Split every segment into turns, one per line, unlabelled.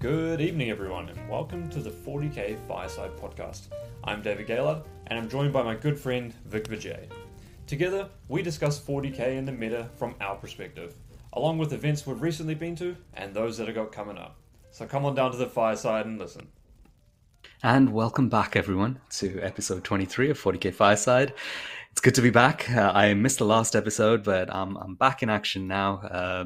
Good evening, everyone, and welcome to the 40k Fireside Podcast. I'm David Gaylard, and I'm joined by my good friend Vik Vijay. Together, we discuss 40k and the meta from our perspective, along with events we've recently been to and those that have got coming up. So come on down to the fireside and listen.
And welcome back, everyone, to episode 23 of 40k Fireside. It's good to be back. Uh, I missed the last episode, but I'm, I'm back in action now. Uh,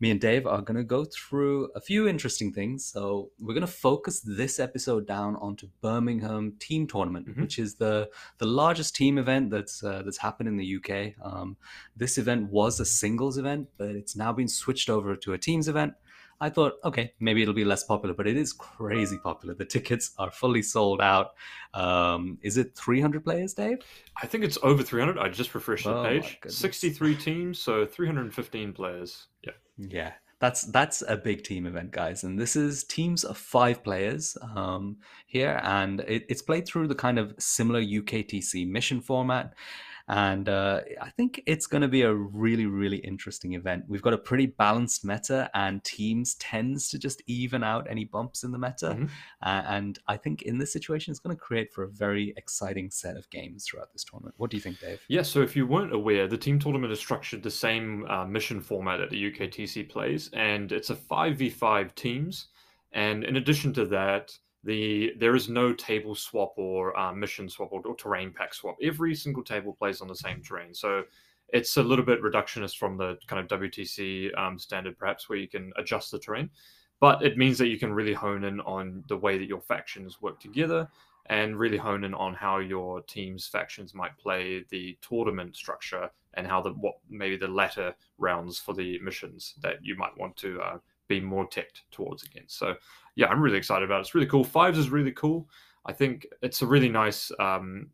me and Dave are going to go through a few interesting things. So we're going to focus this episode down onto Birmingham Team Tournament, mm-hmm. which is the the largest team event that's uh, that's happened in the UK. Um, this event was a singles event, but it's now been switched over to a teams event. I thought, okay, maybe it'll be less popular, but it is crazy popular. The tickets are fully sold out. Um, is it 300 players, Dave?
I think it's over 300. I just refreshed the oh, page. 63 teams, so 315 players. Yeah.
Yeah. That's that's a big team event, guys, and this is teams of five players um, here, and it, it's played through the kind of similar UKTC mission format. And uh, I think it's going to be a really, really interesting event. We've got a pretty balanced meta, and teams tends to just even out any bumps in the meta. Mm-hmm. Uh, and I think in this situation, it's going to create for a very exciting set of games throughout this tournament. What do you think, Dave?
Yeah, so if you weren't aware, the team tournament is structured the same uh, mission format that the UKTC plays, and it's a 5v5 teams. And in addition to that, the there is no table swap or uh, mission swap or, or, terrain pack swap. Every single table plays on the same terrain, so it's a little bit reductionist from the kind of WTC um, standard, perhaps where you can adjust the terrain. But it means that you can really hone in on the way that your factions work together and really hone in on how your team's factions might play the tournament structure and how the what maybe the latter rounds for the missions that you might want to uh, be more ticked towards against. So yeah, I'm really excited about it. It's really cool. Fives is really cool. I think it's a really nice um,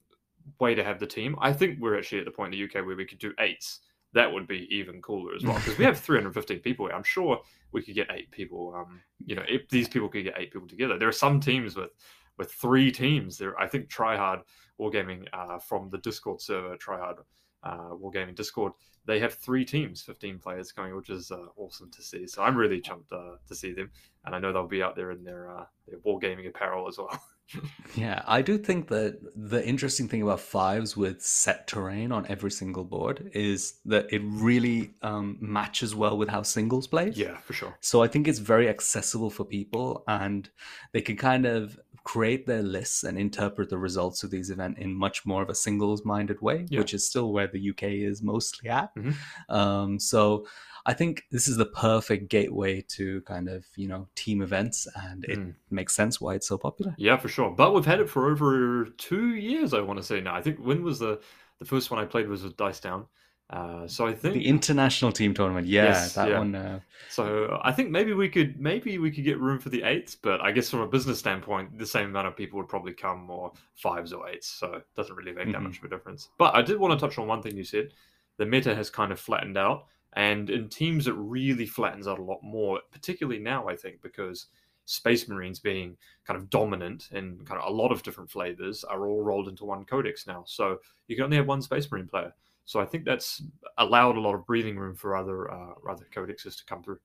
way to have the team. I think we're actually at the point in the UK where we could do eights. That would be even cooler as well because we have 315 people. Here. I'm sure we could get eight people. Um, you know, if these people could get eight people together, there are some teams with with three teams. There, I think Tryhard Wargaming uh, from the Discord server, Tryhard uh, Wargaming Discord, they have three teams, 15 players coming, which is uh, awesome to see. So I'm really chumped uh, to see them, and I know they'll be out there in their uh, their wargaming apparel as well.
yeah, I do think that the interesting thing about fives with set terrain on every single board is that it really um, matches well with how singles play.
Yeah, for sure.
So I think it's very accessible for people, and they can kind of create their lists and interpret the results of these events in much more of a singles minded way, yeah. which is still where the UK is mostly at. Mm-hmm. Um, so I think this is the perfect gateway to kind of, you know, team events and it mm. makes sense why it's so popular.
Yeah, for sure. But we've had it for over two years, I want to say now. I think when was the the first one I played was with Dice Down. Uh, so I think
the international team tournament, yeah, yes, that yeah. one. Uh...
So I think maybe we could maybe we could get room for the eights, but I guess from a business standpoint, the same amount of people would probably come, or fives or eights. So it doesn't really make mm-hmm. that much of a difference. But I did want to touch on one thing you said. The meta has kind of flattened out, and in teams it really flattens out a lot more, particularly now I think because Space Marines being kind of dominant in kind of a lot of different flavors are all rolled into one codex now. So you can only have one Space Marine player. So I think that's allowed a lot of breathing room for other uh, other codexes to come through.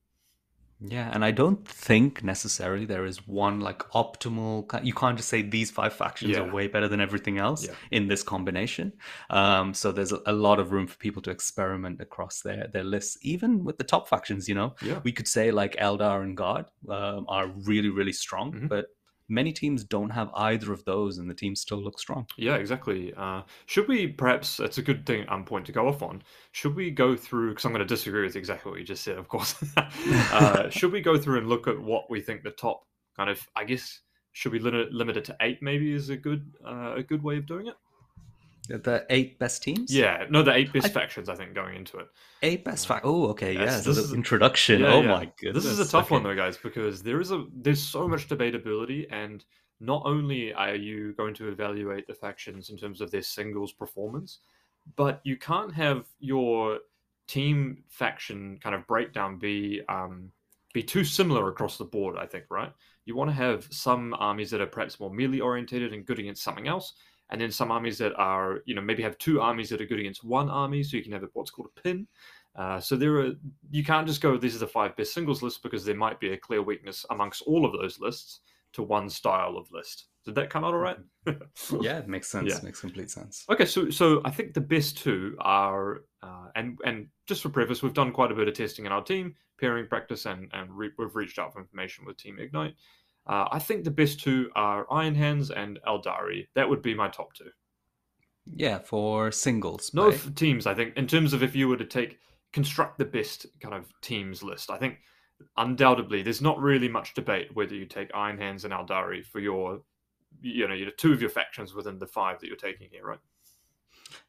Yeah, and I don't think necessarily there is one like optimal. You can't just say these five factions yeah. are way better than everything else yeah. in this combination. Um, so there's a, a, lot of room for people to experiment across their their lists, even with the top factions. You know,
yeah.
we could say like Eldar and Guard um, are really really strong, mm-hmm. but many teams don't have either of those, and the team still looks strong.
Yeah, exactly. Uh, should we perhaps? It's a good thing um, point to go off on. Should we go through? Because I'm going to disagree with exactly what you just said, of course. uh, should we go through and look at what we think the top kind of? I guess should we limit limit it to eight? Maybe is a good uh, a good way of doing it.
The eight best teams?
Yeah, no, the eight best I... factions. I think going into it.
Eight best fact. Oh, okay, yes, yeah. This is introduction. Yeah, oh yeah. my goodness.
This is a tough okay. one though, guys, because there is a there's so much debatability, and not only are you going to evaluate the factions in terms of their singles performance, but you can't have your team faction kind of breakdown be um, be too similar across the board. I think right. You want to have some armies that are perhaps more melee orientated and good against something else, and then some armies that are you know maybe have two armies that are good against one army so you can have what's called a pin Uh, so there are you can't just go these are the five best singles lists because there might be a clear weakness amongst all of those lists to one style of list. Did that come out all right?
yeah, it makes sense. Yeah. Makes complete sense.
Okay, so so I think the best two are, uh, and and just for preface, we've done quite a bit of testing in our team, pairing practice, and and re- we've reached out for information with Team Ignite. Uh, I think the best two are Iron Hands and Aeldari. That would be my top two.
Yeah, for singles.
No, for teams. I think in terms of if you were to take construct the best kind of teams list, I think undoubtedly there's not really much debate whether you take Iron Hands and Aeldari for your, you know, your two of your factions within the five that you're taking here, right?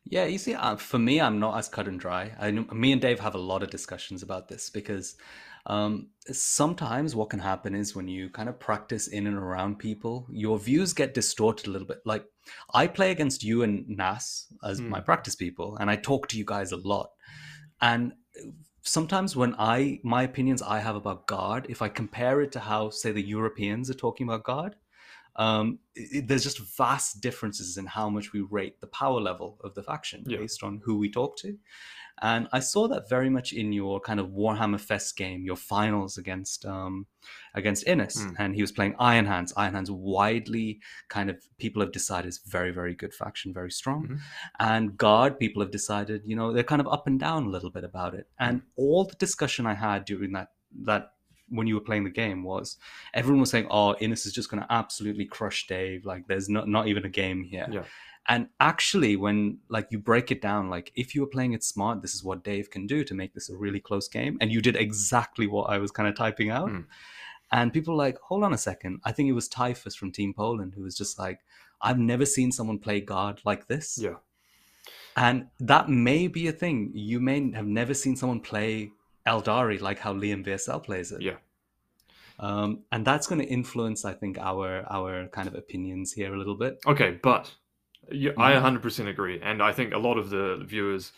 Yeah, you see, uh, for me, I'm not as cut and dry. I me and Dave have a lot of discussions about this because um, sometimes what can happen is when you kind of practice in and around people, your views get distorted a little bit. Like I play against you and Nas as mm. my practice people, and I talk to you guys a lot. And sometimes when I my opinions I have about Guard, if I compare it to how say the Europeans are talking about Guard, um, it, there's just vast differences in how much we rate the power level of the faction yeah. based on who we talk to. And I saw that very much in your kind of Warhammer Fest game, your finals against um, against Innes, mm. and he was playing Iron Hands. Iron Hands widely kind of people have decided is very very good faction, very strong, mm-hmm. and Guard people have decided you know they're kind of up and down a little bit about it. And all the discussion I had during that that when you were playing the game was everyone was saying, "Oh, Innes is just going to absolutely crush Dave. Like, there's not not even a game here."
Yeah.
And actually, when like you break it down, like if you were playing it smart, this is what Dave can do to make this a really close game. And you did exactly what I was kind of typing out. Mm. And people like, hold on a second. I think it was Typhus from Team Poland who was just like, I've never seen someone play guard like this.
Yeah.
And that may be a thing. You may have never seen someone play Aeldari like how Liam VSL plays it.
Yeah.
Um, and that's going to influence, I think, our our kind of opinions here a little bit.
Okay, but yeah, I 100% mm-hmm. agree, and I think a lot of the viewers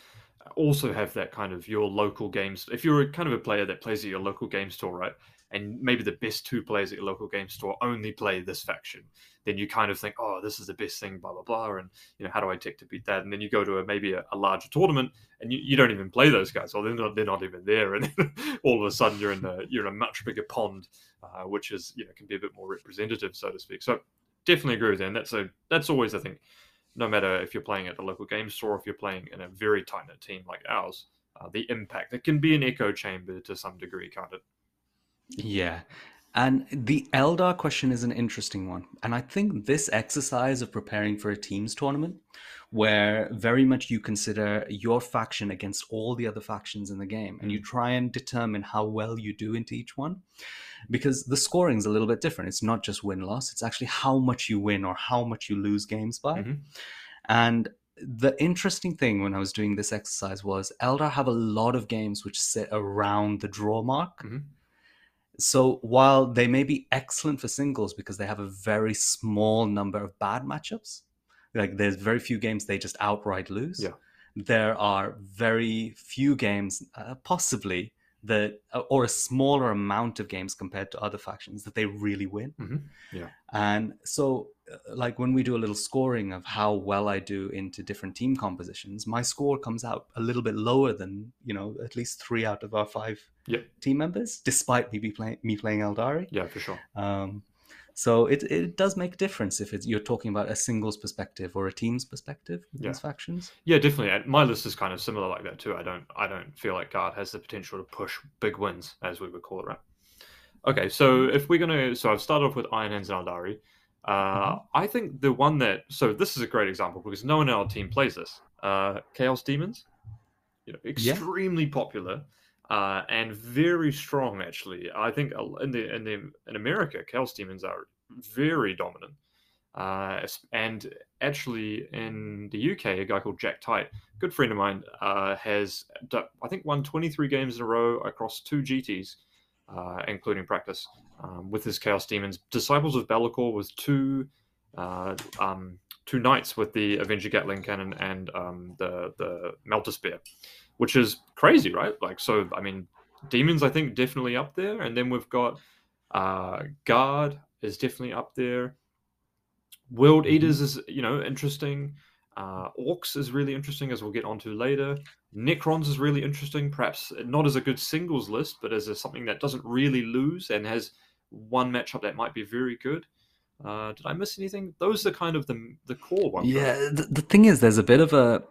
also have that kind of your local games. If you're a kind of a player that plays at your local game store, right, and maybe the best two players at your local game store only play this faction, then you kind of think, oh, this is the best thing, blah blah blah, and you know how do I take to beat that? And then you go to a, maybe a, a larger tournament and you, you don't even play those guys, or they're not they're not even there, and all of a sudden you're in a you're in a much bigger pond, uh, which is you know can be a bit more representative, so to speak. So definitely agree with that. And that's a that's always I think no matter if you're playing at the local game store, if you're playing in a very tight knit team like ours, uh, the impact it can be an echo chamber to some degree, can't it?
Yeah. And the Eldar question is an interesting one. And I think this exercise of preparing for a teams tournament, where very much you consider your faction against all the other factions in the game, and you mm. try and determine how well you do into each one, because the scoring is a little bit different. It's not just win loss, it's actually how much you win or how much you lose games by. Mm-hmm. And the interesting thing when I was doing this exercise was Eldar have a lot of games which sit around the draw mark. Mm-hmm so while they may be excellent for singles because they have a very small number of bad matchups, like there's very few games they just outright lose.
Yeah.
There are very few games, uh, possibly that, uh, or a smaller amount of games compared to other factions that they really win.
Mm-hmm. Yeah.
And so like when we do a little scoring of how well I do into different team compositions, my score comes out a little bit lower than you know at least three out of our five
yep.
team members, despite me be playing me playing Aeldari.
Yeah, for sure.
Um, so it it does make a difference if it's, you're talking about a singles perspective or a team's perspective yeah. these factions.
Yeah, definitely. My list is kind of similar like that too. I don't I don't feel like Guard has the potential to push big wins, as we would call it, right? Okay, so if we're gonna, so I've started off with Iron Hands and Aeldari. Uh, mm-hmm. I think the one that so this is a great example because no one in our team plays this. Uh, Chaos Demons, you know, extremely yeah. popular uh, and very strong. Actually, I think in the in the in America, Chaos Demons are very dominant. Uh, and actually, in the UK, a guy called Jack Tight, good friend of mine, uh, has I think won 23 games in a row across two GTS, uh, including practice um, with his Chaos Demons. Disciples of Be'lakor was two uh, um, two knights with the Avenger Gatling cannon and um, the the Melter Spear, which is crazy, right? Like so, I mean, demons I think definitely up there, and then we've got uh, guard is definitely up there. World mm-hmm. Eaters is you know interesting. Uh, Orcs is really interesting, as we'll get onto later. Necrons is really interesting, perhaps not as a good singles list, but as a, something that doesn't really lose and has one matchup that might be very good. Uh, did I miss anything? Those are kind of the the core ones.
Yeah, the, the thing is, there's a bit of a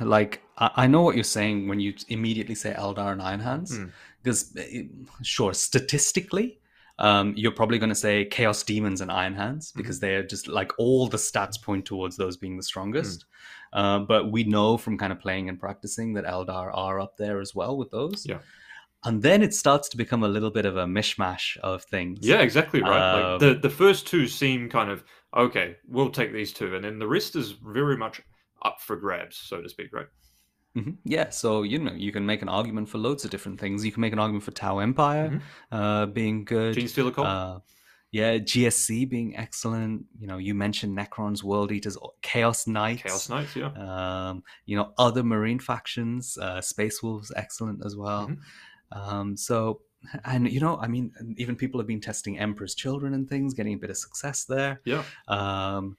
like I, I know what you're saying when you immediately say Eldar and Iron Hands,
Hmm.
because eh, sure, statistically, um, you're probably going to say Chaos Demons and Iron Hands
Mm-hmm.
because they're just like all the stats point towards those being the strongest.
Mm.
Uh, but we know from kind of playing and practicing that Eldar are up there as well with those.
Yeah.
And then it starts to become a little bit of a mishmash of things.
Yeah, exactly right.
Um,
like the the first two seem kind of okay. We'll take these two, and then the rest is very much up for grabs, so to speak. Right?
Mhm. Yeah, so you know you can make an argument for loads of different things. You can make an argument for Tau Empire
Mhm.
uh, being good.
Gene Stealer Cult.
Uh, yeah, GSC being excellent. You know, you mentioned Necrons, World Eaters, Chaos Knights.
Chaos Knights. Yeah.
Um, you know, other Marine factions, uh, Space Wolves, excellent as well.
Mhm.
Um, so, and you know, I mean, even people have been testing Emperor's Children and things, getting a bit of success there.
Yeah.
Um,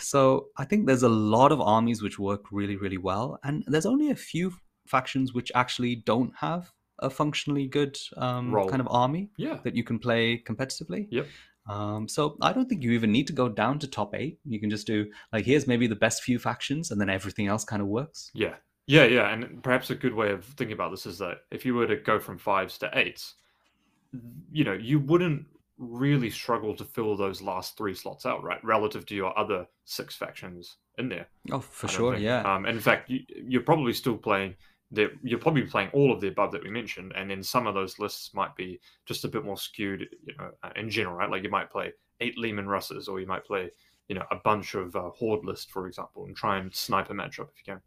so I think there's a lot of armies which work really, really well, and there's only a few factions which actually don't have a functionally good um, kind of army
Yeah.
that you can play competitively.
Yep.
Um, so I don't think you even need to go down to top eight. You can just do like here's maybe the best few factions, and then everything else kind of works.
Yeah. Yeah, yeah, and perhaps a good way of thinking about this is that if you were to go from fives to eights, you know, you wouldn't really struggle to fill those last three slots out, right? Relative to your other six factions in there.
Oh, for sure,
think.
yeah.
Um, and in fact, you, you're probably still playing. The, you're probably playing all of the above that we mentioned, and then some of those lists might be just a bit more skewed, you know, uh, in general, right? Like you might play eight Leman Russes, or you might play, you know, a bunch of uh, Horde list, for example, and try and snipe a matchup if you can.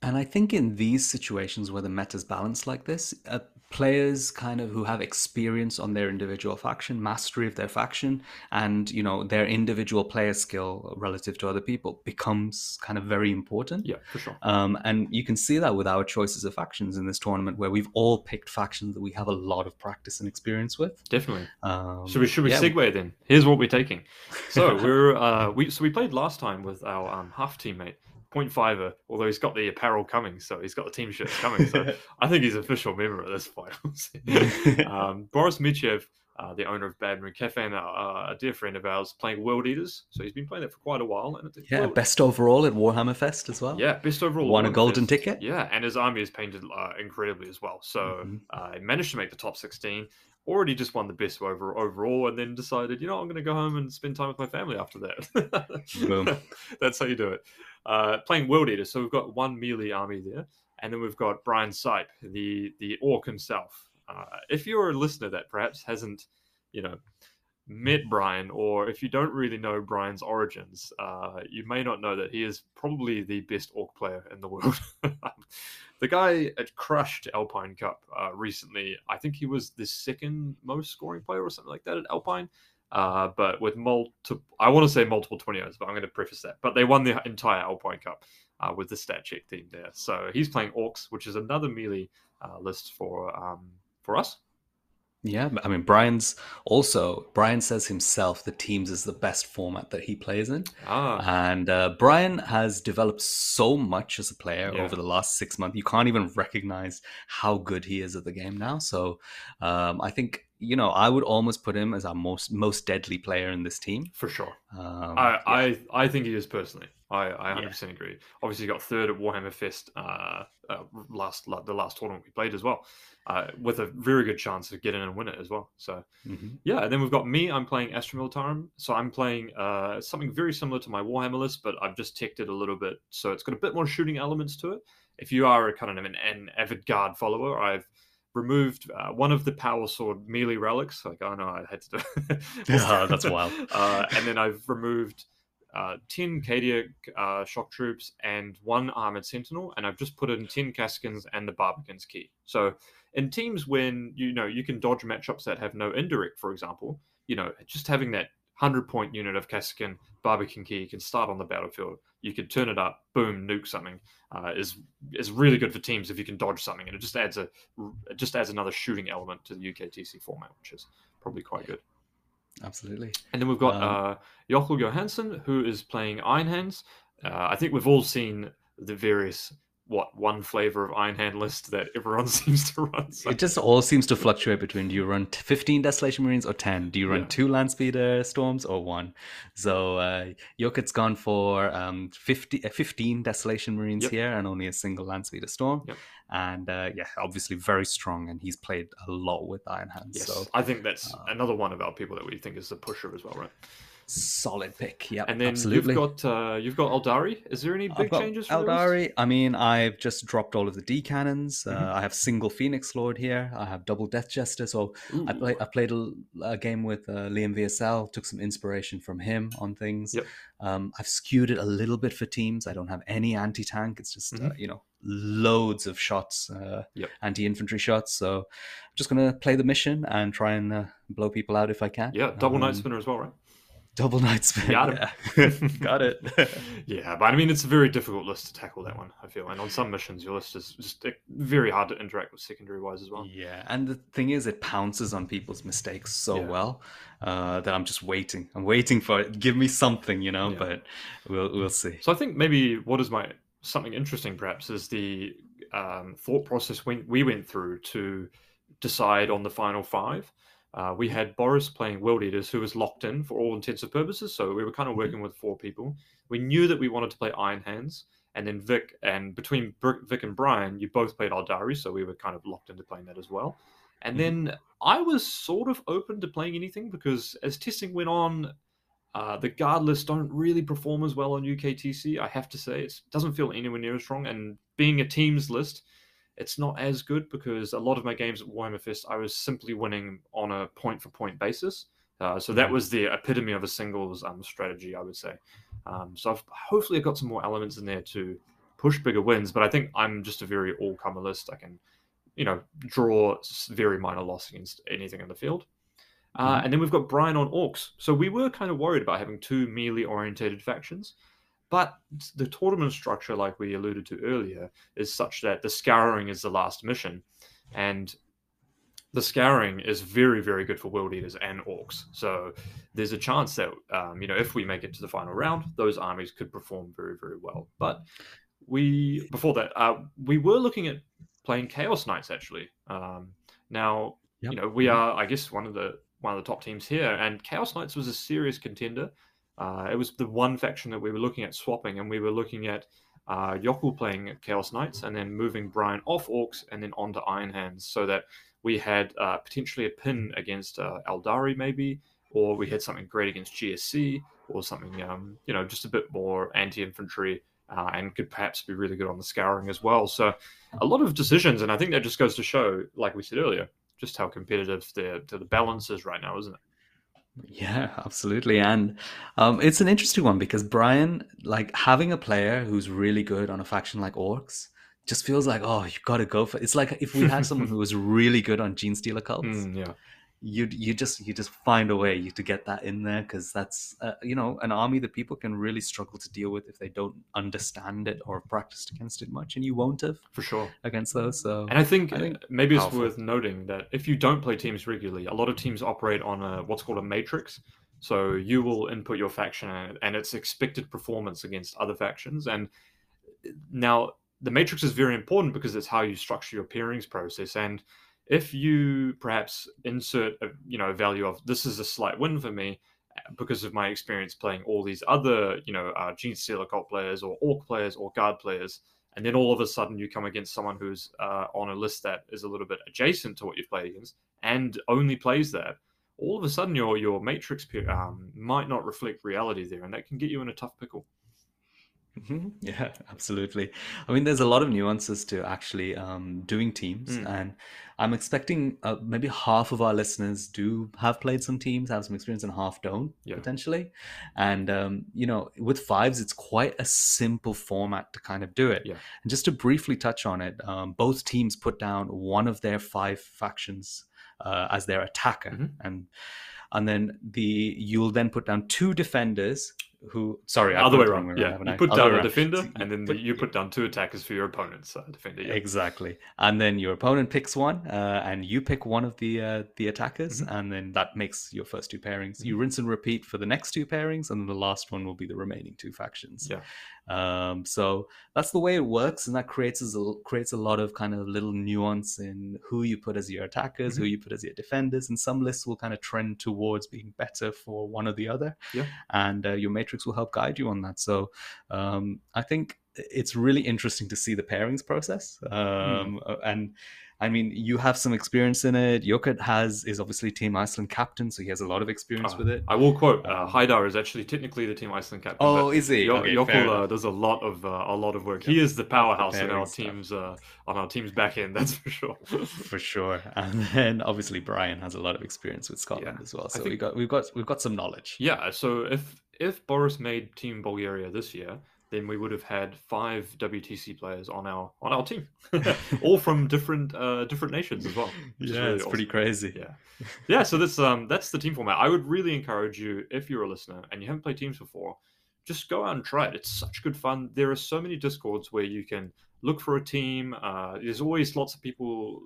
And I think in these situations where the meta's balanced like this, uh, players kind of who have experience on their individual faction, mastery of their faction, and you know their individual player skill relative to other people becomes kind of very important.
Yeah, for sure.
Um, and you can see that with our choices of factions in this tournament, where we've all picked factions that we have a lot of practice and experience with.
Definitely.
Um,
Should we should we
yeah.
segue then? Here's what we're taking. So we're uh we so we played last time with our um half teammate, point fiver, although he's got the apparel coming, so he's got the team shirts coming. So I think he's an official member at this point. um, Boris Michev, uh, the owner of Bad Moon Cafe and uh, a dear friend of ours, playing World Eaters. So he's been playing that for quite a while. And
yeah,
World-
best overall at Warhammer Fest as well.
yeah, best overall.
won a golden
Fest.
ticket.
Yeah, and his army is painted uh, incredibly as well. So
Mhm.
uh, he managed to make the top 16. Already just won the best over overall, and then decided, you know, I'm going to go home and spend time with my family after that.
Boom.
That's how you do it. Uh, playing World Eater, so we've got one melee army there, and then we've got Brian Sipe, the the orc himself. Uh, if you're a listener that perhaps hasn't, you know, met Brian, or if you don't really know Brian's origins, uh, you may not know that he is probably the best orc player in the world. the guy had crushed Alpine Cup uh, recently. I think he was the second most scoring player or something like that at Alpine. Uh, but with multiple, I want to say multiple 20s, but I'm going to preface that. But they won the entire Alpine Cup uh, with the stat check team there. So he's playing Orcs, which is another melee uh, list for um, for us.
Yeah, I mean, Brian's also, Brian says himself the Teams is the best format that he plays in.
Ah,
And uh, Brian has developed so much as a player
Yeah.
over the last six months. You can't even recognize how good he is at the game now. So um, I think, you know, I would almost put him as our most most deadly player in this team.
for sure.
Um,
I,
yeah.
I I think he is personally. I, I 100% agree. Obviously, got third at Warhammer Fest uh, uh, last la- the last tournament we played as well, uh, with a very good chance of getting in and win it as well. So
Mhm.
yeah, and then we've got me. I'm playing Astra Militarum, so I'm playing uh, something very similar to my Warhammer list, but I've just teched it a little bit, so it's got a bit more shooting elements to it. If you are a kind of an, an avid guard follower, I've removed uh, one of the power sword melee relics. Like, oh no, I had to do.
Oh, that's wild.
uh, and then I've removed uh, 10 Cadia uh, shock troops and one armored sentinel, and I've just put in 10 Kasrkins and the Barbicant's key. So in teams when you know you can dodge matchups that have no indirect, for example, you know, just having that 100 point unit of Kasrkin, Barbicant key you can start on the battlefield. You can turn it up, boom, nuke something. Uh, is is really good for teams if you can dodge something, and it just adds a it just adds another shooting element to the UKTC format, which is probably quite good.
Absolutely.
And then we've got
Um,
uh, Jochel Johansson, who is playing Iron Hands. uh, I think we've all seen the various what one flavor of Iron Hand list that everyone seems to run.
So. It just all seems to fluctuate between do you run 15 Desolation Marines or 10? Do you run yeah. two Landspeeder Storms or one? So uh, Jokit's gone for um, 50, uh, 15 Desolation Marines yep. here and only a single Landspeeder Storm. Yep. And uh, yeah, obviously very strong, and he's played a lot with Iron Hands.
Yes,
so
I think that's uh, another one of our people that we think is the pusher as well, right?
Solid pick. Yeah,
and then
absolutely.
you've got uh, you've got Aeldari. Is there any big changes? For
Aeldari. I mean, I've just dropped all of the D cannons. Uh, mm-hmm. Uh, I have single Phoenix Lord here. I have double Death Jester. So Ooh. I play I played a, a game with uh, Liam VSL. Took some inspiration from him on things. Yep. Um, I've skewed it a little bit for teams. I don't have any anti tank. It's just uh, mm-hmm. you know loads of shots, uh, yep. anti infantry shots. So I'm just gonna play the mission and try and blow people out if I can.
Yeah, double um, night spinner as well, right?
Double Night Spin.
Got
it. Yeah. Got it.
yeah, but I mean, it's a very difficult list to tackle that one, I feel. And on some missions, your list is just very hard to interact with secondary wise as well.
Yeah, and the thing is, it pounces on people's mistakes so yeah. well uh, that I'm just waiting. I'm waiting for it. Give me something, you know, yeah. but we'll, we'll see.
So I think maybe what is my something interesting perhaps is the um, thought process we, we went through to decide on the final five. Uh, we had Boris playing World Eaters, who was locked in for all intents and purposes. So we were kind of mm-hmm. working with four people. We knew that we wanted to play Iron Hands, and then Vik and between Vik and Brian, you both played Aeldari, so we were kind of locked into playing that as well. And mm-hmm. then I was sort of open to playing anything because as testing went on, uh, the guard lists don't really perform as well on UKTC. I have to say, it doesn't feel anywhere near as strong. And being a teams list, it's not as good because a lot of my games at Warhammer Fest, I was simply winning on a point for point basis. Uh, so that mm-hmm. was the epitome of a singles um, strategy, I would say. Um, so I've hopefully I've got some more elements in there to push bigger wins, but I think I'm just a very all comer list. I can, you know, draw very minor loss against anything in the field. Uh, mm-hmm. and then we've got Brian on Orcs. So we were kind of worried about having two melee orientated factions. But the tournament structure, like we alluded to earlier, is such that the scouring is the last mission. And the scouring is very, very good for world eaters and orcs. So there's a chance that, um, you know, if we make it to the final round, those armies could perform very, very well. But we, before that, uh, we were looking at playing Chaos Knights actually. Um, now, yep. you know, we are, I guess, one of the one of the top teams here, and Chaos Knights was a serious contender. Uh, it was the one faction that we were looking at swapping, and we were looking at uh, Yokel playing Chaos Knights and then moving Brian off Orcs and then onto Iron Hands so that we had uh, potentially a pin against uh, Aeldari, maybe, or we had something great against GSC or something, um, you know, just a bit more anti infantry. Uh, and could perhaps be really good on the scouring as well. So, a lot of decisions, and I think that just goes to show, like we said earlier, just how competitive the the balance is right now, isn't it?
Yeah, absolutely. And um, it's an interesting one because Brian, like having a player who's really good on a faction like Orcs, just feels like, oh, you got to go for it. It's like if we had someone who was really good on Genestealer cults.
Mm, yeah
you you just you just find a way to get that in there because that's uh, you know an army that people can really struggle to deal with if they don't understand it or have practiced against it much and you won't have
for sure.
against those so
and i think, I think uh, maybe powerful. it's worth noting that if you don't play teams regularly a lot of teams operate on a what's called a matrix. So you will input your faction uh, and its expected performance against other factions. And uh, now the matrix is very important because it's how you structure your pairings process. And if you perhaps insert a you know value of this is a slight win for me because of my experience playing all these other you know uh, Genestealer cult players or orc players or guard players and then all of a sudden you come against someone who's uh, on a list that is a little bit adjacent to what you've played against and only plays that all of a sudden your your matrix um, might not reflect reality there and that can get you in a tough pickle
Mm-hmm. Yeah, absolutely. I mean, there's a lot of nuances to actually um, doing teams, mm. and I'm expecting uh, maybe half of our listeners do have played some teams, have some experience, and half don't yeah. potentially. And um, you know, with fives, it's quite a simple format to kind of do it.
Yeah.
And just to briefly touch on it, um, both teams put down one of their five factions uh, as their attacker, mm-hmm. and and then the you'll then put down two defenders who sorry
other way around yeah you put down a defender and then the, you put down two attackers for your opponent's uh, defender yeah.
exactly and then your opponent picks one uh, and you pick one of the uh, the attackers mm-hmm. and then that makes your first two pairings mm-hmm. you rinse and repeat for the next two pairings and then the last one will be the remaining two factions
yeah
Um, so that's the way it works, and that creates a, creates a lot of kind of little nuance in who you put as your attackers,
Mm-hmm.
who you put as your defenders, and some lists will kind of trend towards being better for one or the other.
Yeah.
and uh, your matrix will help guide you on that. So um, I think it's really interesting to see the pairings process, um, uh, and. I mean, you have some experience in it. Jokert has is obviously Team Iceland captain, so he has a lot of experience
Uh,
with it.
I will quote: uh,
Um,
Haidar is actually technically the Team Iceland captain.
Oh, is he?
Yo-
Okay,
Jokul, uh, does a lot of uh, a lot of work. He is the powerhouse in our
stuff.
team's uh, on our team's back end. That's for sure.
for sure. And then obviously Brian has a lot of experience with Scotland
Yeah,
as well. So we got we've got we've got some knowledge.
yeah. So if if Boris made Team Bulgaria this year, then we would have had five WTC players on our on our team, all from different uh, different nations as well.
Yeah,
really
it's pretty crazy.
Yeah, yeah. So that's um that's the team format. I would really encourage you if you're a listener and you haven't played teams before, just go out and try it. It's such good fun. There are so many discords where you can look for a team. Uh, there's always lots of people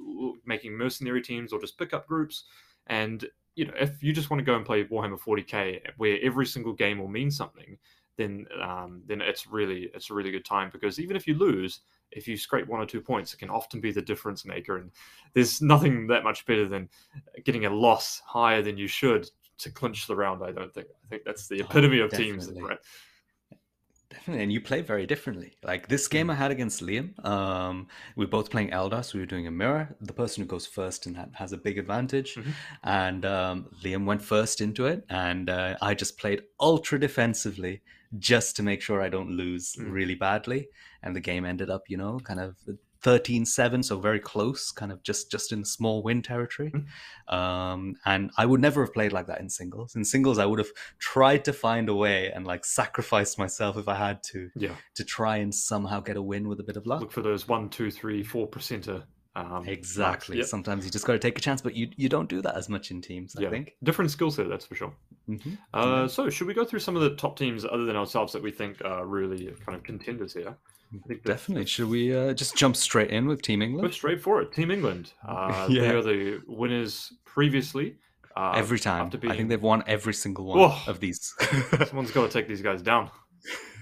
making mercenary teams or just pick up groups. And you know, if you just want to go and play Warhammer 40k, where every single game will mean something, then um, then it's really it's a really good time because even if you lose, if you scrape one or two points, it can often be the difference maker. And there's nothing that much better than getting a loss higher than you should to clinch the round. I don't think. I think that's the
Oh,
epitome of teams. Right?
Definitely, and you play very differently. Like this game I had against Liam, um, we were both playing Eldar, so we were doing a mirror. The person who goes first in that has a big advantage,
Mhm.
and um, Liam went first into it, and uh, I just played ultra defensively just to make sure I don't lose
Mm.
really badly. And the game ended up, you know, kind of 13-7, so very close, kind of just just in small win territory. Um, and I would never have played like that in singles. In singles, I would have tried to find a way and like sacrificed myself if I had to
Yeah.
to try and somehow get a win with a bit of luck.
Look for those one, two, three, four percenter. Um,
Exactly.
Yep.
Sometimes you just got to take a chance, but you you don't do that as much in teams. I think.
Different skill set, that's for sure.
Mhm.
Uh, so, should we go through some of the top teams other than ourselves that we think are really kind of contenders here? I think that-
Definitely. Should we uh, just jump straight in with Team England?
Go straight for it. Team England. Uh,
Yeah.
They are the winners previously. Uh,
every time?
after
I think they've won every single one
Whoa.
of these.
Someone's got to take these guys down.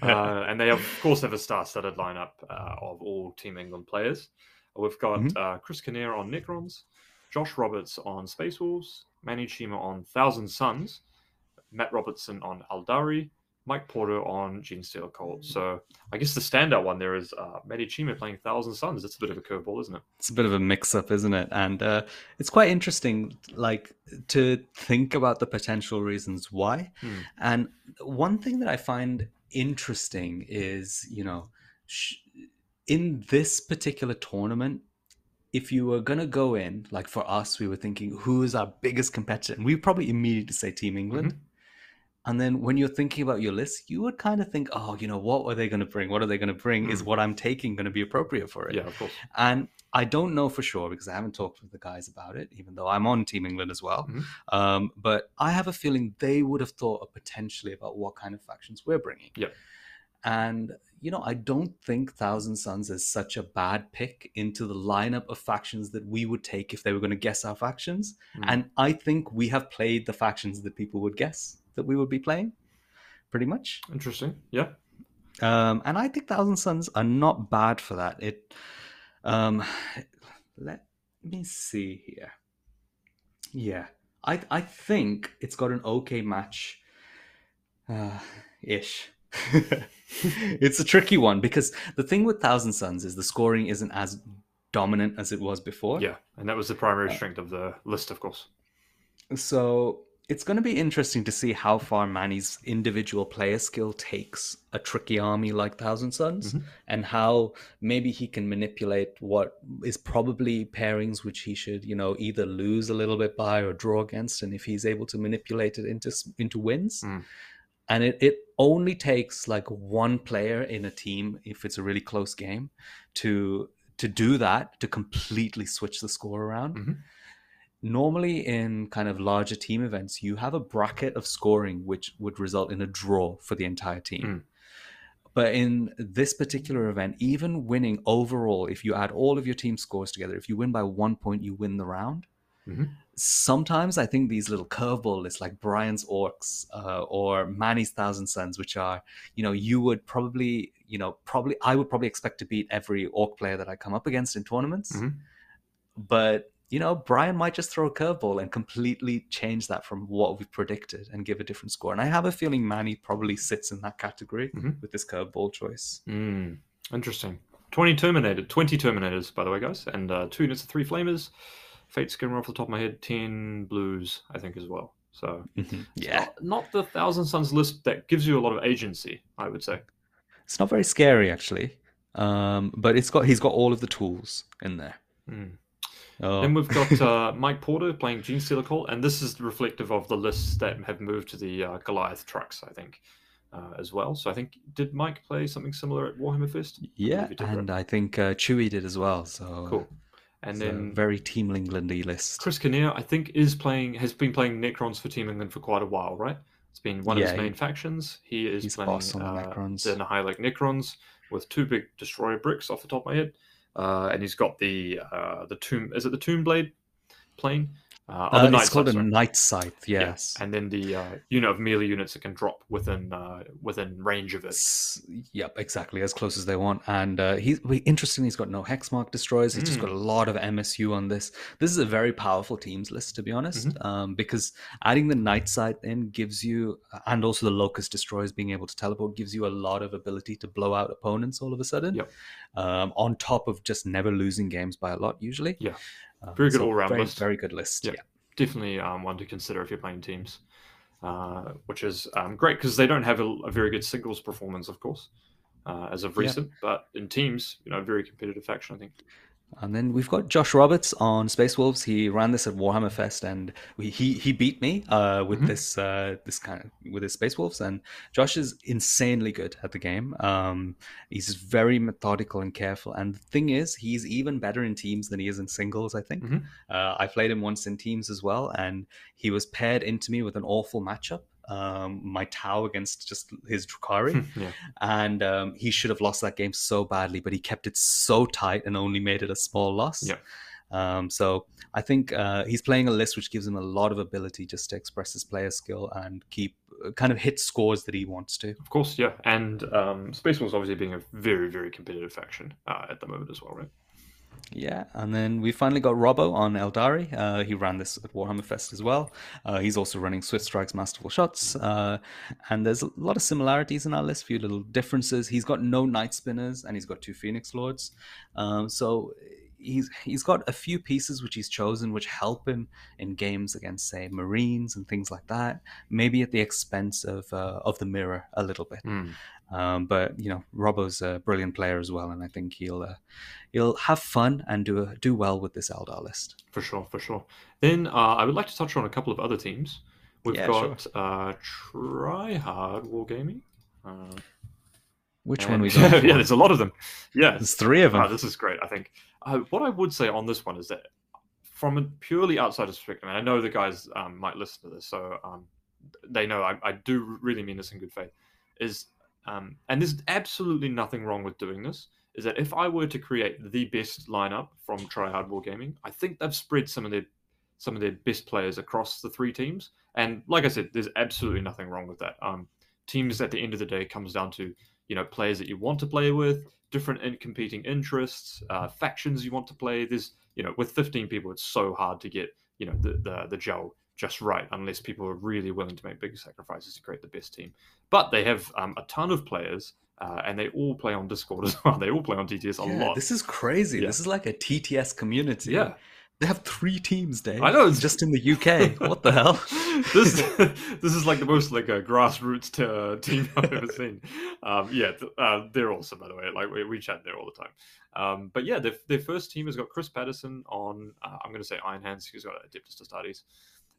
Uh, and they, of course, have a star-studded lineup uh, of all Team England players. We've got
Mhm.
uh, Chris Kinnear on Necrons, Josh Roberts on Space Wolves, Manny Chima on Thousand Sons, Matt Robertson on Aeldari, Mike Porter on Genestealer Cult. So I guess the standout one there is uh, Matty Chima playing Thousand Sons. That's a bit of a curveball, isn't it?
it's a bit of a mix-up, isn't it? And uh, it's quite interesting, like to think about the potential reasons why.
Hmm.
And one thing that I find interesting is, you know, sh- in this particular tournament, if you were gonna go in, like for us, we were thinking who is our biggest competitor, and we probably immediately say Team England. And then when you're thinking about your list, you would kind of think, oh, you know, what are they going to bring? What are they going to bring? Is
Mm.
what I'm taking going to be appropriate for it?
Yeah, of course.
And I don't know for sure because I haven't talked with the guys about it, even though I'm on Team England as well.
Mhm.
Um, but I have a feeling they would have thought potentially about what kind of factions we're bringing.
Yep.
And, you know, I don't think Thousand Sons is such a bad pick into the lineup of factions that we would take if they were going to guess our factions.
Mm.
And I think we have played the factions that people would guess that we would be playing, pretty much.
Interesting. Yeah.
Um, and I think Thousand Sons are not bad for that. It, um, let me see here. Yeah, I I think it's got an okay match, uh, ish. it's a tricky one because the thing with Thousand Sons is the scoring isn't as dominant as it was before.
Yeah. And that was the primary
Uh,
strength of the list, of course.
So it's going to be interesting to see how far Manny's individual player skill takes a tricky army like Thousand Sons
Mhm.
and how maybe he can manipulate what is probably pairings which he should, you know, either lose a little bit by or draw against. And if he's able to manipulate it into, into wins.
Mm.
And it, it only takes like one player in a team, if it's a really close game, to to do that, to completely switch the score around
Mhm.
Normally in kind of larger team events you have a bracket of scoring which would result in a draw for the entire team
Mm.
but in this particular event even winning overall if you add all of your team scores together if you win by one point you win the round
Mhm.
sometimes I think these little curveball lists like Brian's Orcs uh, or Manny's Thousand Sons, which are, you know, you would probably, you know, probably, I would probably expect to beat every Orc player that I come up against in tournaments.
Mhm.
But, you know, Brian might just throw a curveball and completely change that from what we've predicted and give a different score. And I have a feeling Manny probably sits in that category
Mhm.
with this curveball choice.
Mm, interesting. 20 Terminated, 20 Terminators, by the way, guys, and uh, two units of three Flamers. Fate skin off the top of my head, 10 Blues, I think, as well. So,
Mhm. Yeah.
not, not the Thousand Sons list that gives you a lot of agency, I would say.
It's not very scary, actually. Um, but it's got he's got all of the tools in there.
Mm.
Oh.
Then we've got uh, Mike Porter playing Gene Call, and this is reflective of the lists that have moved to the uh, Goliath trucks, I think, uh, as well. So I think did Mike play something similar at Warhammer Fest?
Yeah,
he right?
and I think uh, Chewy did as well. So
Cool. And then
very Team Englandy list.
Chris Kinnear, I think, is playing has been playing Necrons for Team England for quite a while, right? It's been one of
Yeah,
his
he-
main factions. He is playing
boss on the
uh,
Necrons.
the Nihilakh Necrons with two big destroyer bricks off the top of my head, uh, and he's got the uh, the tomb. Is it the Tomb Blade plane? Uh,
Uh,
Night
it's called
Sight,
a
sorry.
Night Scythe.
Yeah,
Yes.
and then the uh, unit of melee units that can drop within uh, within range of it.
S- Yep, exactly as close as they want. And uh, he's we, interestingly, he's got no hexmark destroyers. He's just
Mm.
got a lot of MSU on this. This is a very powerful teams list, to be honest,
Mm-hmm.
um, because adding the Night Scythe in gives you, and also the Lokhust destroyers being able to teleport gives you a lot of ability to blow out opponents all of a sudden.
Yep.
Um, on top of just never losing games by a lot usually.
Yeah.
Um,
Very good
so
all-round list.
Very good list.
Yeah.
yeah.
definitely um, one to consider if you're playing teams, uh, which is um, great because they don't have a, a very good singles performance, of course, uh, as of
Yeah.
recent. But in teams, you know, very competitive faction, I think.
And then we've got Josh Roberts on Space Wolves. He ran this at Warhammer Fest, and we, he he beat me uh, with
Mhm.
this uh, this kind of with his Space Wolves. And Josh is insanely good at the game. Um, he's very methodical and careful. And the thing is, he's even better in teams than he is in singles. I think.
Mhm.
Uh, I played him once in teams as well, and he was paired into me with an awful matchup. Um, my Tau against just his Drukhari
yeah,
and um, he should have lost that game so badly, but he kept it so tight and only made it a small loss.
Yeah.
Um, so I think uh, he's playing a list which gives him a lot of ability just to express his player skill and keep uh, kind of hit scores that he wants to.
of course, yeah. And um, Space Wolves obviously being a very, very competitive faction uh, at the moment as well, right?
Yeah, and then we finally got Robbo on Aeldari. Uh, he ran this at Warhammer Fest as well. Uh, he's also running Swift Strikes, Masterful Shots, uh, and there's a lot of similarities in our list. Few little differences. He's got no Night Spinners, and he's got two Phoenix Lords. Um, so he's he's got a few pieces which he's chosen which help him in games against, say, Marines and things like that. Maybe at the expense of uh, of the mirror a little bit.
Mm.
Um, but you know, Robbo's a brilliant player as well, and I think he'll uh, he'll have fun and do do well with this Eldar list.
For sure, for sure. Then uh, I would like to touch on a couple of other teams. We've
Yeah,
got uh, Tryhard Wargaming. Uh,
Which
and-
one we got?
yeah, there's a lot of them. Yeah,
There's three of them.
Ah, this is great. I think uh, what I would say on this one is that, from a purely outsider's perspective, and I know the guys um, might listen to this, so um, they know I, I do really mean this in good faith. Is um, and there's absolutely nothing wrong with doing this. Is that if I were to create the best lineup from Try War Gaming, I think they've spread some of their some of their best players across the three teams. And like I said, there's absolutely nothing wrong with that. Um, teams at the end of the day comes down to you know players that you want to play with, different in- competing interests, uh, factions you want to play. There's you know with 15 people, it's so hard to get you know the the, the gel just right unless people are really willing to make big sacrifices to create the best team. But they have um, a ton of players. Uh, and they all play on Discord as well. They all play on TTS a
yeah,
lot.
this is crazy.
Yeah.
This is like a TTS community.
yeah,
They have three teams, Dave.
I know, it's-
just in the UK. what the hell?
this this is like the most like a grassroots uh, team I've ever seen. Um, yeah, th- uh, they're awesome by the way. Like we, we chat there all the time. Um, but yeah, their, their first team has got Chris Patterson on. Uh, I'm going to say Iron Hands. He's got Adeptus Astartes.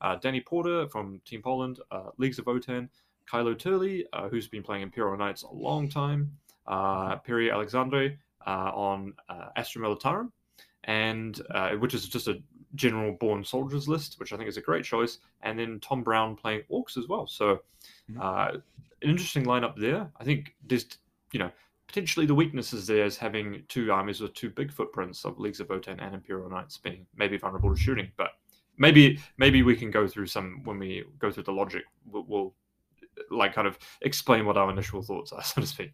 Uh, Danny Porter from Team Poland, uh, Leagues of Votann, Kylo Turley, uh, who's been playing Imperial Knights a long time, uh, Piri Alexandre uh, on uh, Astra Militarum, and uh, which is just a general born soldiers list, which I think is a great choice. And then Tom Brown playing Orcs as well. So
Mhm.
uh, an interesting lineup there. I think there's, you know, potentially the weaknesses there is having two armies with two big footprints of Leagues of Votann and Imperial Knights being maybe vulnerable to shooting. But maybe maybe we can go through some when we go through the logic. We'll, we'll like kind of explain what our initial thoughts are, so to speak.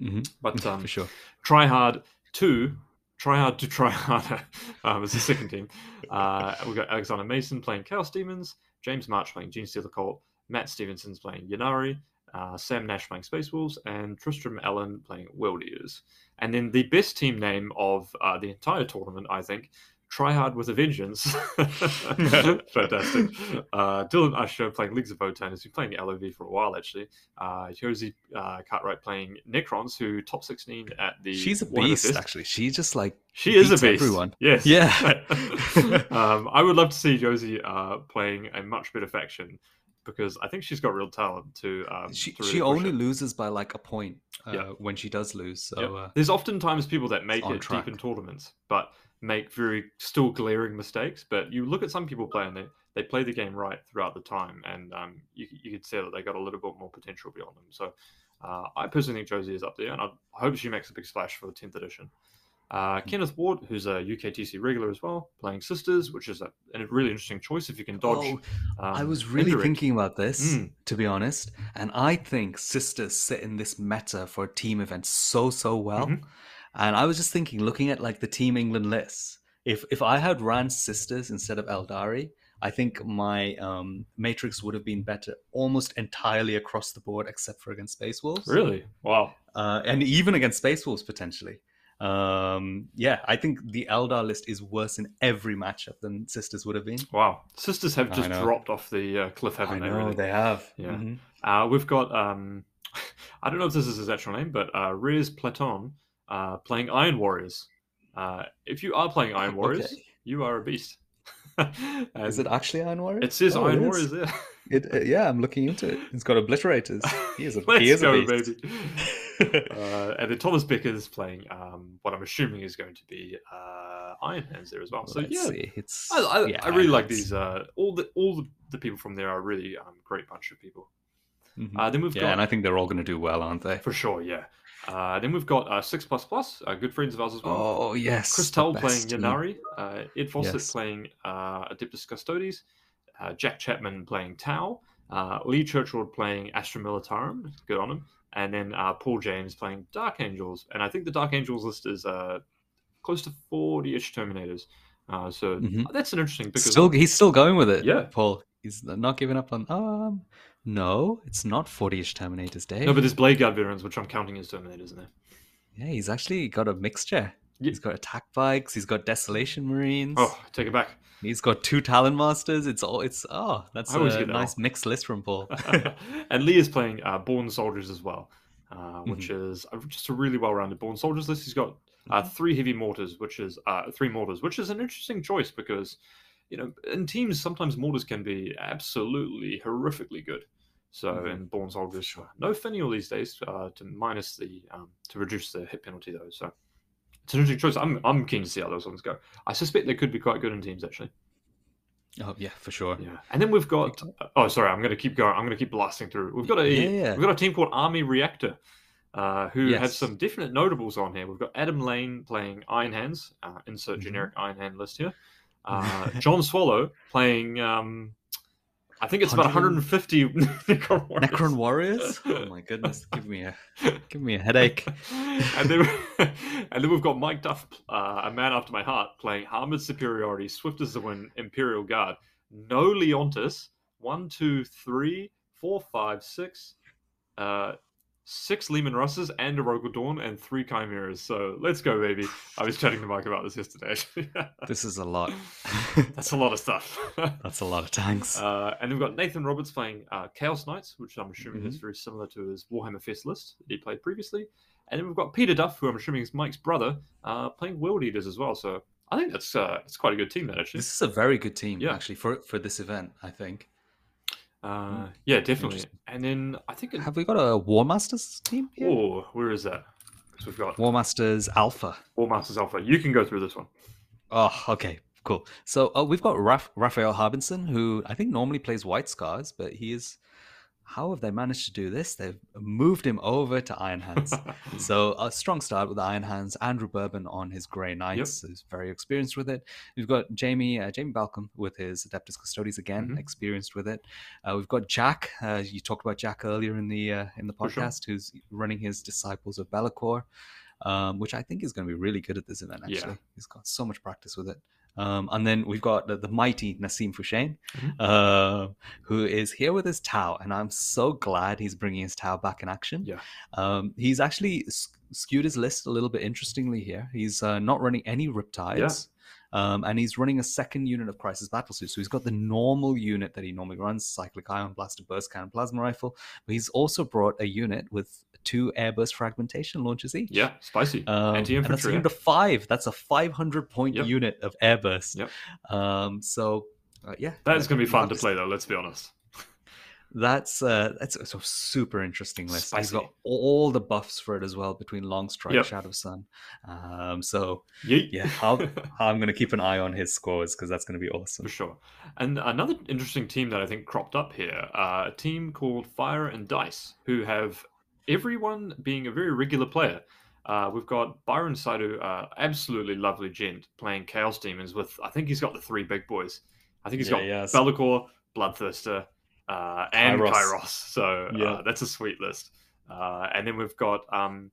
Mm-hmm.
But um,
for sure.
try hard to try hard to try harder um, as the second team. Uh, we've got Alexander Mason playing Chaos Demons, James March playing Genestealer Cult, Matt Stevenson's playing Ynnari, uh, Sam Nash playing Space Wolves, and Tristram Allen playing World Eaters. And then the best team name of uh, the entire tournament, I think, Try Hard with a Vengeance. Fantastic. Uh, Dylan Usher playing Leagues of Votann has been playing the LOV for a while, actually. Uh, Josie uh, Cartwright playing Necrons, who top 16 at the.
She's a beast, actually. She just like
She is a beast.
everyone.
Yes.
Yeah.
um, I would love to see Josie uh, playing a much better faction because I think she's got real talent to. Um,
she
to really
she only
it.
loses by like a point uh,
Yeah.
when she does lose. So
Yep.
uh,
There's oftentimes people that make it
track.
deep in tournaments, but make very still glaring mistakes. But you look at some people play and they, they play the game right throughout the time, and um, you you could see that they got a little bit more potential beyond them. So uh, I personally think Josie is up there, and I hope she makes a big splash for the 10th edition. Uh, Kenneth Ward, who's a UKTC regular as well, playing Sisters, which is a, a really interesting choice if you can dodge.
Oh,
um,
I was really
indirect.
thinking about this,
Mm.
to be honest, and I think sisters sit in this meta for a team events so so well.
Mhm.
And I was just thinking, looking at like the Team England list, if if I had ran sisters instead of Aeldari, I think my um, matrix would have been better almost entirely across the board, except for against Space Wolves.
Really? Wow.
uh, and even against Space Wolves potentially. Um, yeah, I think the Eldar list is worse in every matchup than Sisters would have been.
Wow. Sisters have just dropped off the uh, cliff, haven't
I
they?
know
really?
they have.
Yeah.
Mhm.
Uh, we've got um, I don't know if this is his actual name, but uh, Rez Platon uh, playing Iron Warriors. Uh, if you are playing Iron Warriors,
Okay.
you are a beast.
Is it actually Iron Warriors?
It says
Oh,
Iron
is.
Warriors there.
It, uh, yeah, I'm looking into it. It's got obliterators. He is a,
Let's
he is
go,
a beast.
baby. uh, and then Thomas Becker is playing um, what I'm assuming is going to be uh, Iron Hands there as well. So
Let's
yeah,
see. It's
I, I,
yeah,
I really like these. Uh, all the all the, people from there are really um, great bunch of people.
mhm.
Uh, then we've
yeah,
got
and I think they're all going to do well, aren't they?
for sure, yeah. Uh, then we've got uh, Six Plus Plus, uh, good friends of ours as well.
Oh yes,
Chris Tell playing
team.
Ynnari, uh, Ed Fawcett
Yes.
playing uh, Adeptus Custodes, uh, Jack Chapman playing Tau, uh, Lee Churchward playing Astra Militarum, good on him, and then uh, Paul James playing Dark Angels. And I think the Dark Angels list is uh, close to 40 ish Terminators. Uh, so
Mhm.
that's an interesting because
Still, he's still going with it.
Yeah.
Paul. He's not giving up on. Um, no, it's not 40ish Terminators Day.
no, but there's Blade Guard veterans, which I'm counting as Terminators, isn't there.
Yeah, he's actually got a mixture.
Ye-
He's got attack bikes. He's got desolation marines.
Oh, take it back.
He's got two talon masters. It's all. It's oh, that's a
that
nice mixed list from Paul.
and Lee is playing uh, Born Soldiers as well, uh, which
Mm-hmm.
is just a really well-rounded Born Soldiers list. He's got uh,
Mm-hmm.
three heavy mortars, which is uh, three mortars, which is an interesting choice because you know in teams sometimes mortars can be absolutely horrifically good. So
Mhm.
in Born Soldiers, no finial these days uh, to minus the um, to reduce the hit penalty though. So it's an interesting choice. I'm I'm keen to see how those ones go. I suspect they could be quite good in teams actually.
oh yeah, for sure.
Yeah, and then we've got. Oh, sorry, I'm going to keep going. I'm going to keep blasting through. We've got a
Yeah, yeah.
we've got a team called Army Reactor, uh, who have some definite notables on here. We've got Adam Lane playing Iron Hands. Uh, insert
Mhm.
generic Iron Hand list here. Uh, John Swallow playing. Um, I think it's about 150 Necron Warriors.
Necron warriors. Oh my goodness, give me a give me a headache.
and then and then we've got Mike Duff, uh, a man after my heart, playing Armored Superiority, Swift as the Wind, Imperial Guard. No Leontus. One, two, three, four, five, six. Uh, six Leman Russes and a Rogal Dorn and three Chimeras. So let's go, baby. I was chatting to Mike about this yesterday.
This is a lot.
That's a lot of stuff.
That's a lot of tanks.
Uh, and we've got Nathan Roberts playing uh, Chaos Knights, which I'm assuming is
Mhm.
very similar to his Warhammer Fest list that he played previously. And then we've got Peter Duff, who I'm assuming is Mike's brother, uh, playing World Eaters as well. So I think that's uh, it's quite a good team, that actually.
this is a very good team,
Yeah.
actually, for for this event. I think.
Uh, yeah, definitely. And then I think it,
Have we got a War Masters team here?
oh, where is that? So we've got
War Masters Alpha.
War Masters Alpha. You can go through this one.
Oh, okay, cool. So uh, we've got Raf- Raphael Harbinson, who I think normally plays White Scars, but he is how have they managed to do this? They've moved him over to Iron Hands. so a strong start with Iron Hands. Andrew Bourbon on his Grey Knights, yep. who's very experienced with it. We've got Jamie uh, Jamie Balcom with his Adeptus Custodes again, mm-hmm. experienced with it. Uh, we've got Jack. Uh, you talked about Jack earlier in the uh, in the podcast, sure. who's running his Disciples of Be'lakor. Um, which I think is going to be really good at this event. Actually, yeah. he's got so much practice with it. Um, and then we've got the, the mighty Nassim Fushane, mm-hmm. uh, who is here with his Tau, and I'm so glad he's bringing his Tau back in action.
Yeah,
um, he's actually skewed his list a little bit interestingly here. He's uh, not running any Riptides. Yeah. Um, and he's running a second unit of Crisis Battlesuit. So he's got the normal unit that he normally runs Cyclic Ion, Blaster, Burst Cannon, Plasma Rifle. But he's also brought a unit with two airburst fragmentation launches each.
Yeah, spicy. Um,
Anti infantry. That's a unit of five. That's a 500 point yep. unit of airburst.
Yep.
Um, so, uh, yeah.
That is going to be fun to play, though, let's be honest.
That's uh, that's a super interesting list. Spicy. He's got all the buffs for it as well between Longstrike, yep. Shadowsun. Um, so Yeet. yeah, i am going to keep an eye on his scores because that's going to be awesome
for sure. And another interesting team that I think cropped up here, uh, a team called Fire and Dice, who have everyone being a very regular player. Uh, we've got Byron Saito, uh, absolutely lovely gent, playing Chaos Daemons with, I think he's got the three big boys. I think he's yeah, got Be'lakor, Bloodthirster, uh, and Kairos. Kairos. So uh, yeah. that's a sweet list. Uh, and then we've got, um,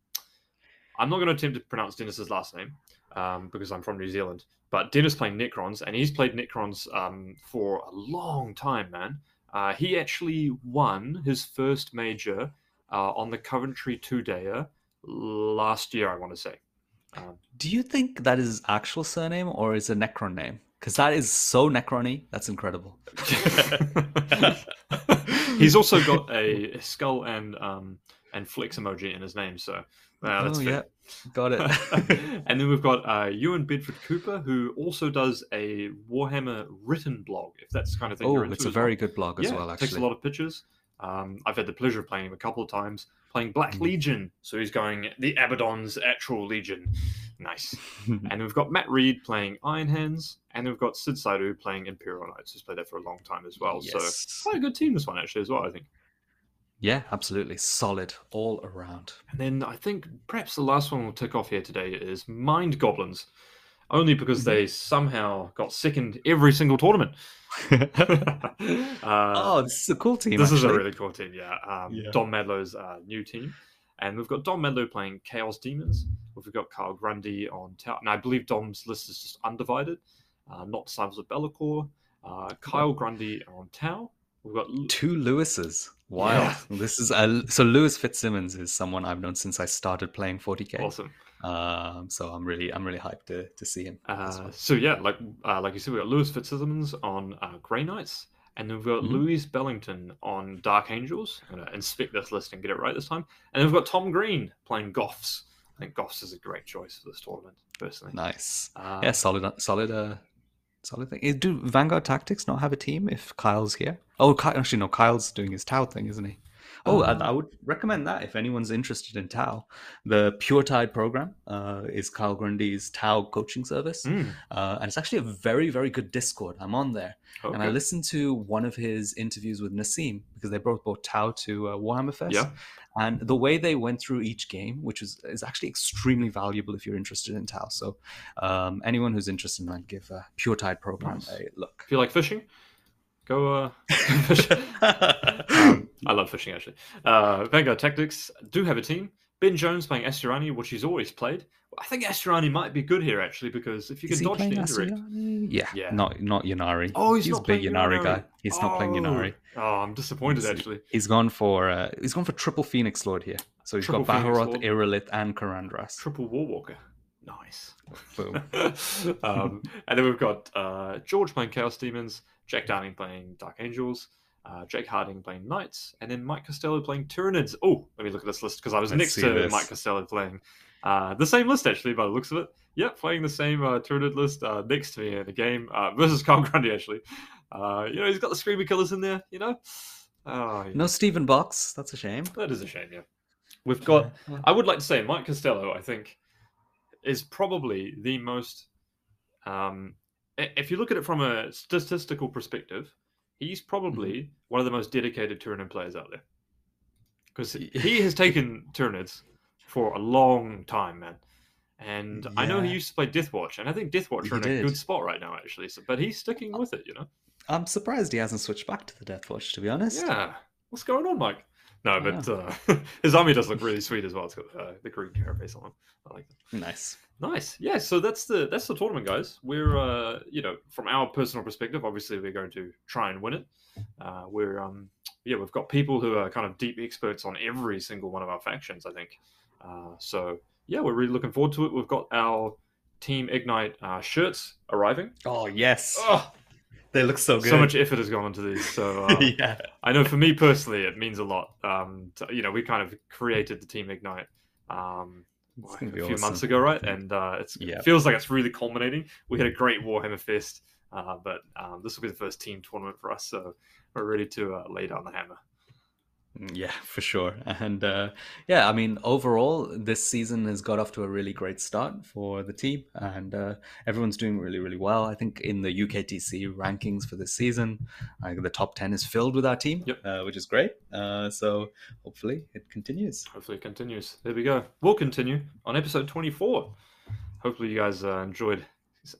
I'm not going to attempt to pronounce Dennis's last name um, because I'm from New Zealand, but Dennis playing Necrons, and he's played Necrons um, for a long time, man. Uh, he actually won his first major uh, on the Coventry two dayer last year, I want to say.
Um, Do you think that is his actual surname or is a Necron name? Because that is so Necrony. That's incredible.
He's also got a, skull and um, and flex emoji in his name, so uh, that's oh, fair. yeah,
got it.
and then we've got uh, Ewan Bedford Cooper, who also does a Warhammer written blog, if that's kind of thing.
Oh, it's a very well. good blog as
yeah,
well. Actually,
takes a lot of pictures. Um, I've had the pleasure of playing him a couple of times, playing Black mm. Legion. So he's going the Abaddon's actual Legion. Nice. and we've got Matt Reed playing Iron Hands, and we've got Sid Saito playing Imperial Knights, who's played there for a long time as well. Yes. So quite a good team this one actually as well, I think.
Yeah, absolutely. Solid all around.
And then I think perhaps the last one we'll tick off here today is Mind Goblins only because mm-hmm. they somehow got second every single tournament.
uh, oh, this is a cool team.
This
actually.
is a really cool team, yeah. Um, yeah. Dom Madlow's uh, new team. And we've got Dom Madlow playing Chaos Daemons. We've got Kyle Grundy on Tau. And I believe Dom's list is just undivided, uh, not Disciples of Be'lakor. Uh, Kyle Grundy on Tau. We've got
two Lewises. Wow, yeah. this is a, so Lewis Fitzsimmons is someone I've known since I started playing 40k.
Awesome.
Um, so I'm really I'm really hyped to, to see him.
Uh, so yeah, like uh, like you said, we got Lewis Fitzsimmons on uh, Grey Knights, and then we've got mm-hmm. Lewis Bellington on Dark Angels. I'm gonna inspect this list and get it right this time. And then we've got Tom Green playing Goffs. I think Goffs is a great choice for this tournament, personally.
Nice. Uh, yeah, solid, solid, uh, solid thing. Do Vanguard Tactics not have a team if Kyle's here? Oh, actually, no. Kyle's doing his Tau thing, isn't he? Oh, um, I, I, would recommend that if anyone's interested in Tau. The Pure Tide program uh, is Kyle Grundy's Tau coaching service. Mm. Uh, and it's actually a very, very good Discord. I'm on there. Okay. And I listened to one of his interviews with Nassim because they both brought Tau to uh, Warhammer Fest.
Yeah.
And the way they went through each game, which is, is actually extremely valuable if you're interested in Tau. So um, anyone who's interested in that, give Pure Tide program nice. a look.
If you like fishing, go uh, um, I love fishing actually. Uh, Vanguard Tactics do have a team. Ben Jones playing Asuryani, which he's always played. I think Asuryani might be good here actually because if you can dodge the indirect,
yeah, yeah, not not Ynnari.
Oh, he's, he's not a big
Ynnari, guy. He's oh. not playing Ynnari.
Oh, I'm disappointed he's, actually.
He's gone for uh, he's gone for triple Phoenix Lord here. So he's triple got Baharroth, Irillyth, and Karandras.
Triple Warwalker. Nice. Boom. um, and then we've got uh, George playing Chaos Daemons, Jack Darling playing Dark Angels, uh, Jake Harding playing Knights, and then Mike Costello playing Tyranids. Oh, let me look at this list because I was Let's next to this. Mike Costello playing uh, the same list actually by the looks of it. Yep, playing the same uh, Tyranid list uh, next to me in the game uh, versus Carl Grundy actually. Uh, you know, he's got the Screamer Killers in there. You know,
oh, yeah. no Stephen Box. That's a shame.
That is a shame. Yeah, we've got. I would like to say Mike Costello. I think is probably the most. Um, if you look at it from a statistical perspective, he's probably one of the most dedicated Tyranid players out there. Because he has taken Tyranids for a long time, man. And I know he used to play Deathwatch, and I think Deathwatch
He
are in
did.
a good spot right now, actually. So, but he's sticking with it, you know.
I'm surprised he hasn't switched back to the Deathwatch, to be honest.
Yeah. What's going on, Mike? No, but uh, his army does look really sweet as well. It's got uh, the green carapace on. I like that.
Nice.
Nice. Yeah. So that's the that's the tournament, guys. We're uh, you know from our personal perspective, obviously we're going to try and win it. Uh, we're um yeah we've got people who are kind of deep experts on every single one of our factions. I think. Uh, so yeah, we're really looking forward to it. We've got our Team Ignite uh, shirts arriving.
Oh, yes.
Oh,
They look so good.
so much effort has gone into these. So uh,
yeah.
I know for me personally, it means a lot. Um, to, you know, we kind of created the Team Ignite um, A few
awesome.
months ago, right? And uh,
Yeah.
it feels like it's really culminating. We had a great Warhammer Fest, uh, but um, this will be the first team tournament for us, so we're ready to uh, lay down the hammer.
Yeah, for sure. And uh, yeah, I mean, overall, this season has got off to a really great start for the team, and uh, everyone's doing really, really well. I think in the UKTC rankings for this season, I think the top 10 is filled with our team,
Yep.
uh, which is great. Uh, so hopefully it continues.
Hopefully, it continues. There we go. We'll continue on episode 24. Hopefully, you guys uh, enjoyed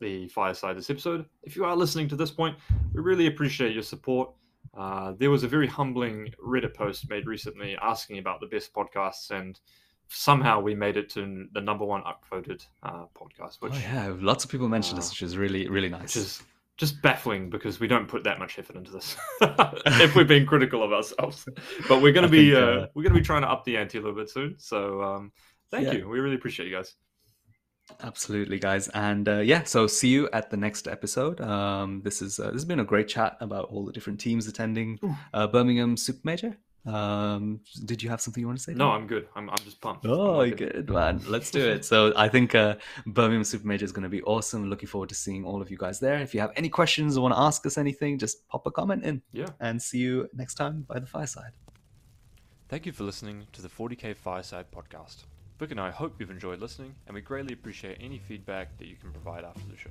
the fireside this episode. If you are listening to this point, we really appreciate your support. Uh, there was a very humbling Reddit post made recently asking about the best podcasts, and somehow we made it to the number one upvoted uh, podcast, which,
oh, yeah, lots of people mentioned this,
uh,
which is really, really nice.
which is just baffling because we don't put that much effort into this. if we're being critical of ourselves, but we're going to be
think,
uh,
uh,
we're going to be trying to up the ante a little bit soon. So um, thank
Yeah.
you. We really appreciate you guys.
Absolutely, guys, and uh, yeah. So see you at the next episode. Um, this is uh, this has been a great chat about all the different teams attending uh, Birmingham Super Major. Um, did you have something you want to say?
No, I'm good. I'm, I'm just pumped. I'm
Oh,
like it.
good man. Let's do it. So I think uh, Birmingham Super Major is going to be awesome. Looking forward to seeing all of you guys there. If you have any questions or want to ask us anything, just pop a comment in.
Yeah.
And see you next time by the fireside.
Thank you for listening to the 40k Fireside podcast. Vik and I hope you've enjoyed listening, and we greatly appreciate any feedback that you can provide after the show.